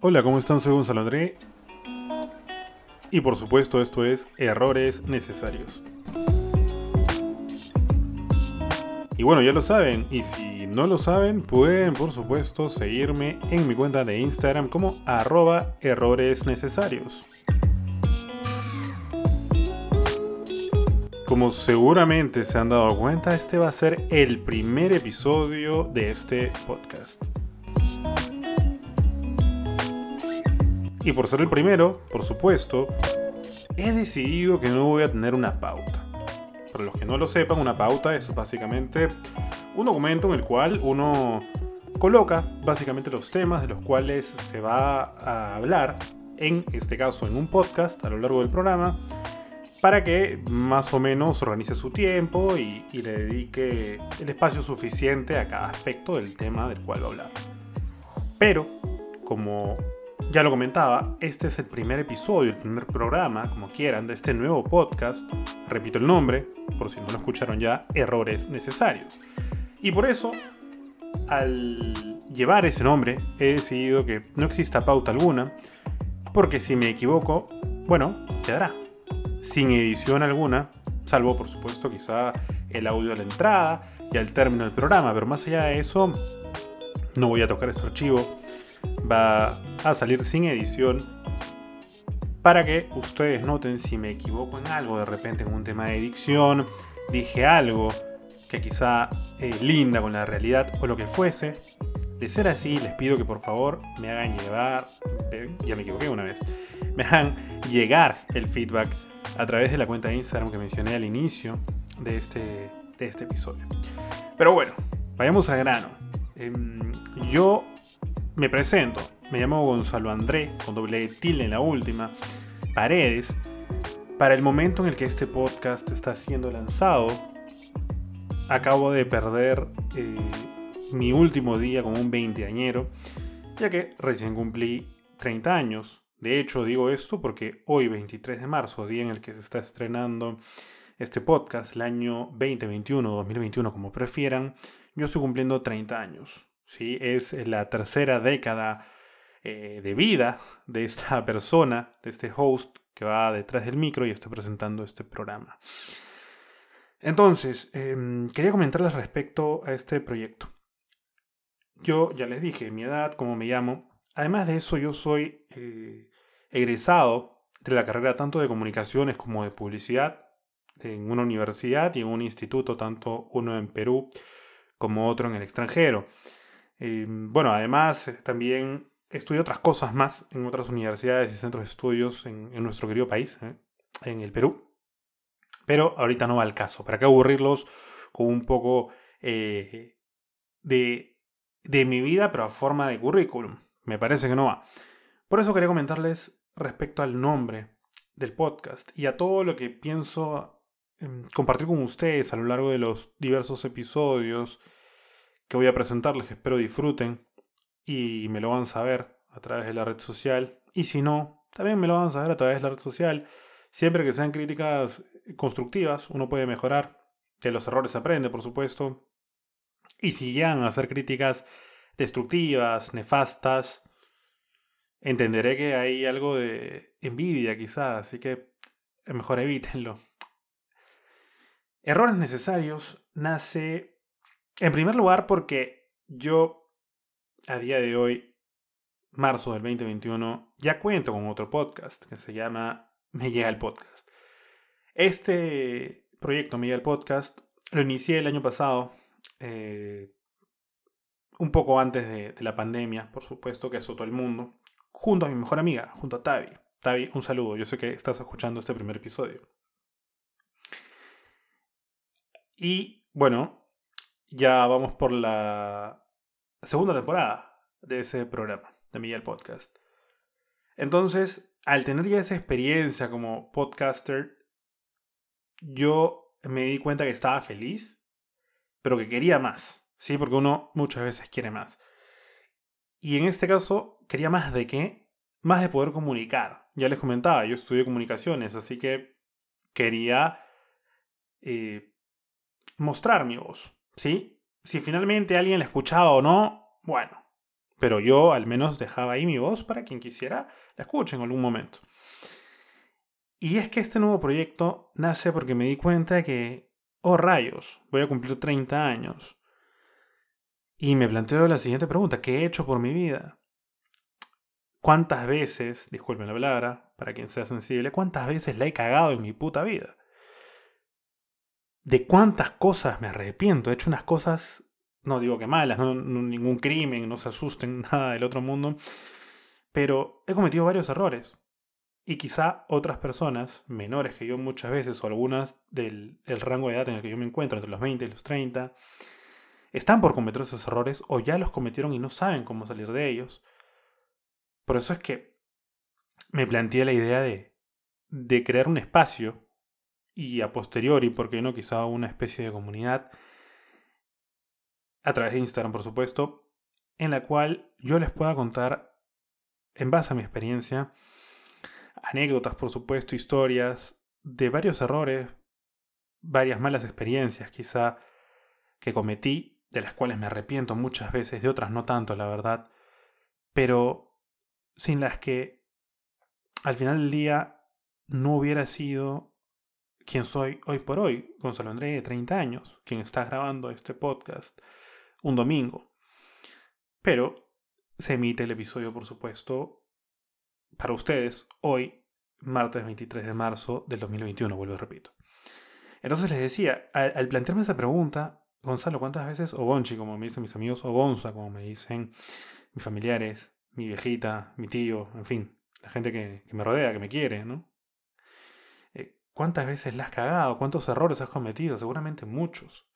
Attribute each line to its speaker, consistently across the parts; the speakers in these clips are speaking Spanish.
Speaker 1: Hola, ¿cómo están? Soy Gonzalo André. Y por supuesto esto es Errores Necesarios. Y bueno, ya lo saben, y si no lo saben, pueden por supuesto seguirme en mi cuenta de Instagram como arroba errores necesarios. Como seguramente se han dado cuenta, este va a ser el primer episodio de este podcast. Y por ser el primero, por supuesto, he decidido que no voy a tener una pauta. Para los que no lo sepan, una pauta es básicamente un documento en el cual uno coloca básicamente los temas de los cuales se va a hablar, en este caso en un podcast a lo largo del programa, para que más o menos organice su tiempo y, y le dedique el espacio suficiente a cada aspecto del tema del cual va a hablar. Pero, como ya lo comentaba, este es el primer episodio, el primer programa, como quieran, de este nuevo podcast. Repito el nombre, por si no lo escucharon ya, Errores Necesarios. Y por eso, al llevar ese nombre, he decidido que no exista pauta alguna, porque si me equivoco, bueno, quedará. Sin edición alguna, salvo por supuesto quizá el audio a la entrada y al término del programa, pero más allá de eso, no voy a tocar este archivo va a salir sin edición para que ustedes noten si me equivoco en algo, de repente en un tema de edición, dije algo que quizá es linda con la realidad o lo que fuese. De ser así, les pido que por favor me hagan llevar, ya me equivoqué una vez, me hagan llegar el feedback a través de la cuenta de Instagram que mencioné al inicio de este, de este episodio. Pero bueno, vayamos al grano. Em, yo me presento, me llamo Gonzalo André, con doble tilde en la última, Paredes. Para el momento en el que este podcast está siendo lanzado, acabo de perder eh, mi último día como un veinteañero, ya que recién cumplí 30 años. De hecho, digo esto porque hoy, 23 de marzo, día en el que se está estrenando este podcast, el año 2021 2021, como prefieran, yo estoy cumpliendo 30 años. ¿Sí? Es la tercera década eh, de vida de esta persona, de este host que va detrás del micro y está presentando este programa. Entonces, em, quería comentarles respecto a este proyecto. Yo ya les dije mi edad, cómo me llamo. Además de eso, yo soy eh, egresado de la carrera tanto de comunicaciones como de publicidad en una universidad y en un instituto, tanto uno en Perú como otro en el extranjero. Em, bueno, además eh, también estudié otras cosas más en otras universidades y centros de estudios en, nuestro querido país, ¿eh? en el Perú. Pero ahorita no va al caso. ¿Para qué aburrirlos con un poco eh, de, de mi vida, pero a forma de currículum? Me parece que no va. Por eso quería comentarles respecto al nombre del podcast y a todo lo que pienso em, compartir con ustedes a lo largo de los diversos episodios que voy a presentarles, espero disfruten y me lo van a saber a través de la red social. Y si no, también me lo van a saber a través de la red social. Siempre que sean críticas constructivas, uno puede mejorar. De los errores aprende, por supuesto. Y si llegan a ser críticas destructivas, nefastas, entenderé que hay algo de envidia quizás, así que mejor evítenlo. Errores necesarios nace en primer lugar, porque yo a día de hoy, marzo del 2021, ya cuento con otro podcast que se llama Me llega el podcast. Este proyecto, Me llega el podcast, lo inicié el año pasado, eh, un poco antes de, la pandemia, por supuesto, que azotó el mundo, junto a mi mejor amiga, junto a Tavi. Tavi, un saludo, yo sé que estás escuchando este primer episodio. Y bueno, ya vamos por la segunda temporada de ese programa, de Miguel Podcast. Entonces, al tener ya esa experiencia como podcaster, yo me di cuenta que estaba feliz, pero que quería más, ¿sí? Porque uno muchas veces quiere más. Y en este caso, quería más de qué? Más de poder comunicar. Ya les comentaba, yo estudié comunicaciones, así que quería eh, mostrar mi voz, ¿sí? Si finalmente alguien la escuchaba o no, bueno, Pero yo al menos dejaba ahí mi voz para quien quisiera la escuche en algún momento. Y es que este nuevo proyecto nace porque me di cuenta que, oh rayos, voy a cumplir 30 años. Y me planteo la siguiente pregunta, ¿qué he hecho por mi vida? ¿Cuántas veces, disculpen la palabra, para quien sea sensible, cuántas veces la he cagado en mi puta vida? ¿De cuántas cosas me arrepiento? He hecho unas cosas, no digo que malas, ningún crimen, no se asusten, nada del otro mundo, pero he cometido varios errores. Y quizá otras personas, menores que yo muchas veces, o algunas del rango de edad en el que yo me encuentro, entre los 20 y los 30, están por cometer esos errores o ya los cometieron y no saben cómo salir de ellos. Por eso es que me planteé la idea de, de crear un espacio y a posteriori, porque no quizá una especie de comunidad, a través de Instagram por supuesto, en la cual yo les pueda contar, en base a mi experiencia, anécdotas, por supuesto, historias de varios errores, varias malas experiencias quizá que cometí, de las cuales me arrepiento muchas veces, de otras no tanto, la verdad, pero sin las que al final del día no hubiera sido quien soy hoy por hoy, Gonzalo André de 30 años, quien está grabando este podcast un domingo. Pero se emite el episodio, por supuesto, para ustedes hoy, martes 23 de marzo del 2021, vuelvo y repito. Entonces les decía, al, plantearme esa pregunta, Gonzalo, ¿cuántas veces, o Gonchi, como me dicen mis amigos, o Gonza, como me dicen mis familiares, mi viejita, mi tío, en fin, la gente que, me rodea, que me quiere, ¿no? ¿Cuántas veces la has cagado? ¿Cuántos errores has cometido? Seguramente muchos.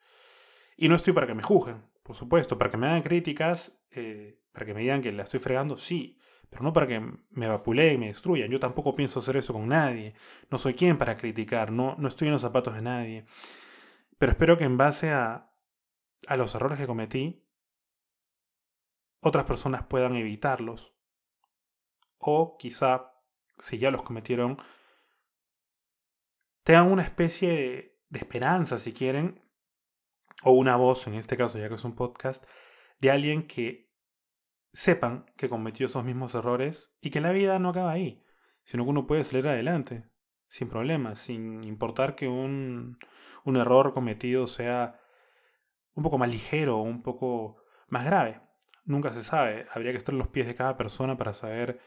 Speaker 1: Y no estoy para que me juzguen, por supuesto, para que me hagan críticas, eh, para que me digan que la estoy fregando, sí pero no para que me vapuleen y me destruyan. Yo tampoco pienso hacer eso con nadie. No soy quien para criticar, no, no estoy en los zapatos de nadie. Pero espero que en base a, a los errores que cometí, otras personas puedan evitarlos. O quizá, si ya los cometieron, tengan una especie de, de esperanza, si quieren, o una voz, en este caso ya que es un podcast, de alguien que sepan que cometió esos mismos errores y que la vida no acaba ahí, sino que uno puede salir adelante, sin problemas, sin importar que un, un error cometido sea un poco más ligero o un poco más grave. Nunca se sabe, habría que estar en los pies de cada persona para saber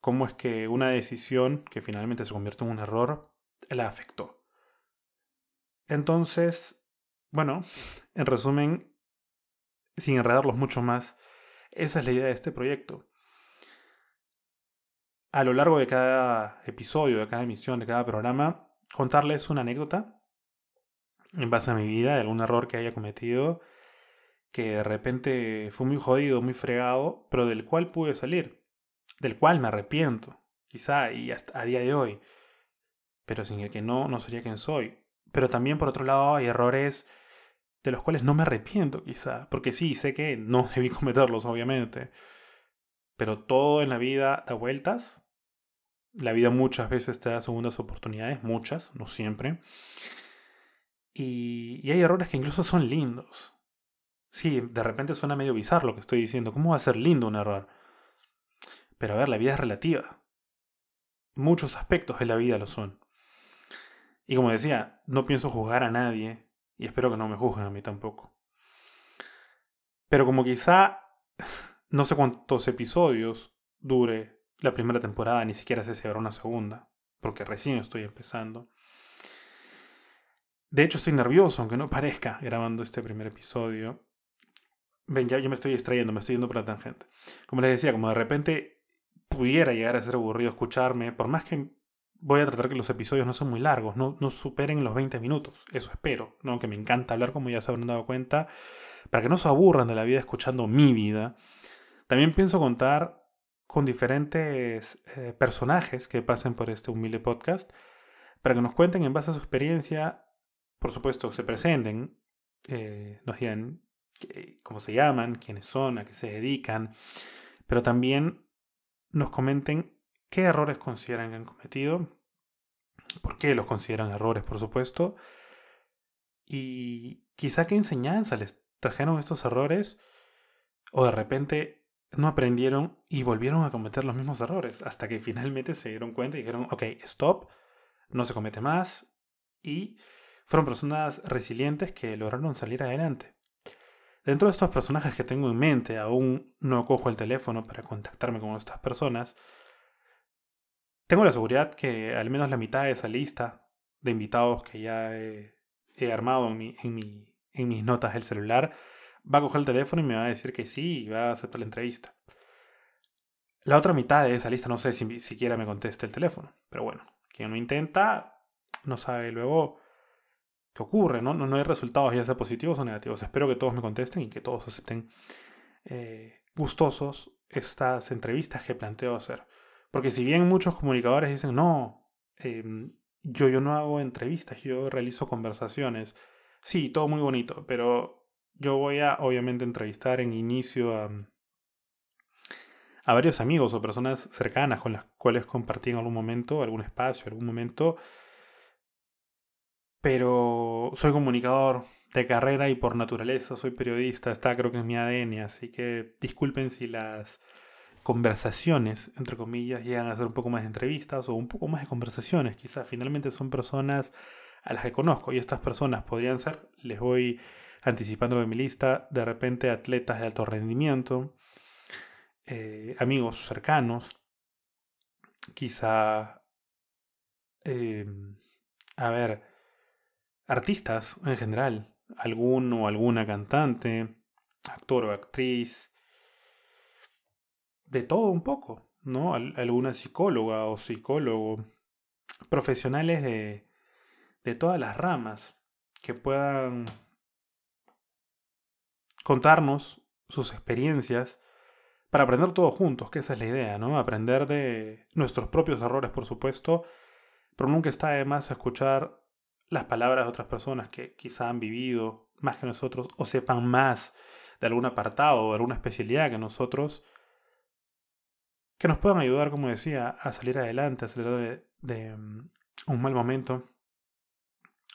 Speaker 1: cómo es que una decisión que finalmente se convierte en un error la afectó. Entonces, bueno, en resumen, sin enredarlos mucho más, esa es la idea de este proyecto. A lo largo de cada episodio, de cada emisión, de cada programa, contarles una anécdota en base a mi vida, de algún error que haya cometido, que de repente fue muy jodido, muy fregado, pero del cual pude salir, del cual me arrepiento, quizá y hasta a día de hoy, pero sin el que no, no sería quien soy. Pero también por otro lado hay errores de los cuales no me arrepiento quizá, porque sí, sé que no debí cometerlos, obviamente, pero todo en la vida da vueltas, la vida muchas veces te da segundas oportunidades, muchas, no siempre, y, y hay errores que incluso son lindos. Sí, de repente suena medio bizarro lo que estoy diciendo, ¿cómo va a ser lindo un error? Pero a ver, la vida es relativa. Muchos aspectos de la vida lo son. Y como decía, no pienso juzgar a nadie y espero que no me juzguen a mí tampoco. Pero como quizá no sé cuántos episodios dure la primera temporada, ni siquiera sé si habrá una segunda, porque recién estoy empezando. De hecho, estoy nervioso, aunque no parezca, grabando este primer episodio. Ven, ya, me estoy distrayendo, me estoy yendo por la tangente. Como les decía, como de repente pudiera llegar a ser aburrido escucharme, por más que voy a tratar que los episodios no son muy largos, no, no superen los 20 minutos. Eso espero, ¿no? Que me encanta hablar, como ya se habrán dado cuenta, para que no se aburran de la vida escuchando mi vida. También pienso contar con diferentes eh, personajes que pasen por este humilde podcast, para que nos cuenten en base a su experiencia, por supuesto, se presenten, eh, nos digan cómo se llaman, quiénes son, a qué se dedican, pero también nos comenten qué errores consideran que han cometido, por qué los consideran errores, por supuesto, y quizá qué enseñanza les trajeron estos errores, o de repente no aprendieron y volvieron a cometer los mismos errores, hasta que finalmente se dieron cuenta y dijeron, ok, stop, no se comete más, y fueron personas resilientes que lograron salir adelante. Dentro de estos personajes que tengo en mente, aún no cojo el teléfono para contactarme con estas personas, tengo la seguridad que al menos la mitad de esa lista de invitados que ya he, armado en, mis notas del celular va a coger el teléfono y me va a decir que sí y va a aceptar la entrevista. La otra mitad de esa lista no sé si siquiera me conteste el teléfono, pero bueno, quien no intenta no sabe luego qué ocurre, ¿no? No, hay resultados ya sea positivos o negativos. Espero que todos me contesten y que todos acepten eh, gustosos estas entrevistas que planteo hacer. Porque si bien muchos comunicadores dicen, no, em, yo, yo no hago entrevistas, yo realizo conversaciones. Sí, todo muy bonito, pero yo voy a obviamente entrevistar en inicio a, a varios amigos o personas cercanas con las cuales compartí en algún momento, algún espacio, algún momento. Pero soy comunicador de carrera y por naturaleza soy periodista, está creo que es mi ADN, así que disculpen si las conversaciones, entre comillas, llegan a ser un poco más de entrevistas o un poco más de conversaciones, quizás. Finalmente son personas a las que conozco y estas personas podrían ser, les voy anticipando de mi lista, de repente atletas de alto rendimiento, eh, amigos cercanos, quizá, em, a ver, artistas en general, algún o alguna cantante, actor o actriz, de todo un poco, ¿no? alguna psicóloga o psicólogo, profesionales de, de todas las ramas que puedan contarnos sus experiencias para aprender todos juntos, que esa es la idea, ¿no? Aprender de nuestros propios errores, por supuesto, pero nunca está de más escuchar las palabras de otras personas que quizá han vivido más que nosotros o sepan más de algún apartado o alguna especialidad que nosotros, que nos puedan ayudar, como decía, a salir adelante, a salir de, mm, un mal momento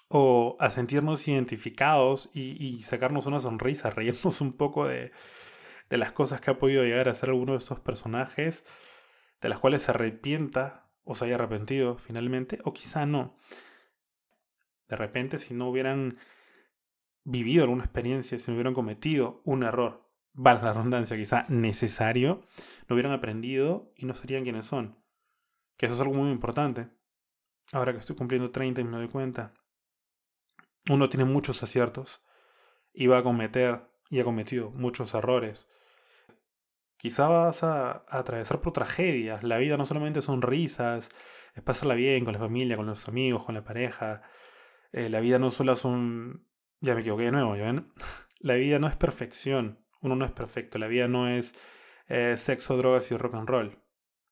Speaker 1: o a sentirnos identificados y, sacarnos una sonrisa, reírnos un poco de, de, las cosas que ha podido llegar a ser alguno de estos personajes, de las cuales se arrepienta o se haya arrepentido finalmente, o quizá no. De repente, si no hubieran vivido alguna experiencia, si no hubieran cometido un error, vale la redundancia, quizá necesario, no hubieran aprendido y no serían quienes son. Que eso es algo muy importante. Ahora que estoy cumpliendo 30 y me doy cuenta uno tiene muchos aciertos y va a cometer y ha cometido muchos errores. Quizá vas a, atravesar por tragedias. La vida no solamente son risas, es pasarla bien con la familia, con los amigos, con la pareja. Eh, la vida no solo son... Ya me equivoqué de nuevo, ¿ya ven? la vida no es perfección. Uno no es perfecto. La vida no es eh, sexo, drogas y rock and roll.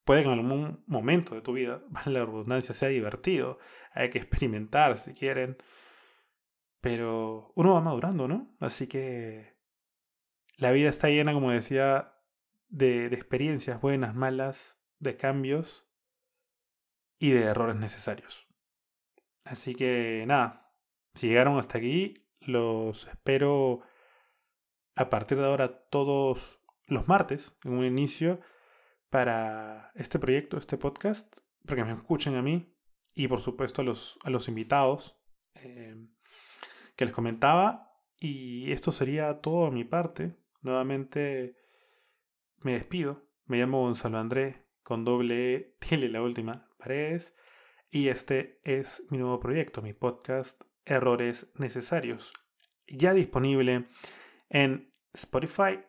Speaker 1: Puede que en algún momento de tu vida, la redundancia, sea divertido. Hay que experimentar si quieren. Pero uno va madurando, ¿no? Así que la vida está llena, como decía, de, experiencias buenas, malas, de cambios y de errores necesarios. Así que nada, si llegaron hasta aquí, los espero a partir de ahora todos los martes, en un inicio, para este proyecto, este podcast, para que me escuchen a mí y por supuesto a los, a los invitados. Eh, que les comentaba. Y esto sería todo a mi parte. Nuevamente me despido. Me llamo Gonzalo André, con doble E, tiene la última, Paredes. Y este es mi nuevo proyecto, mi podcast Errores Necesarios. Ya disponible en Spotify,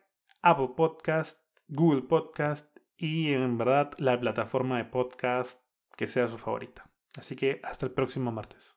Speaker 1: Apple Podcast, Google Podcast y en verdad la plataforma de podcast que sea su favorita. Así que hasta el próximo martes.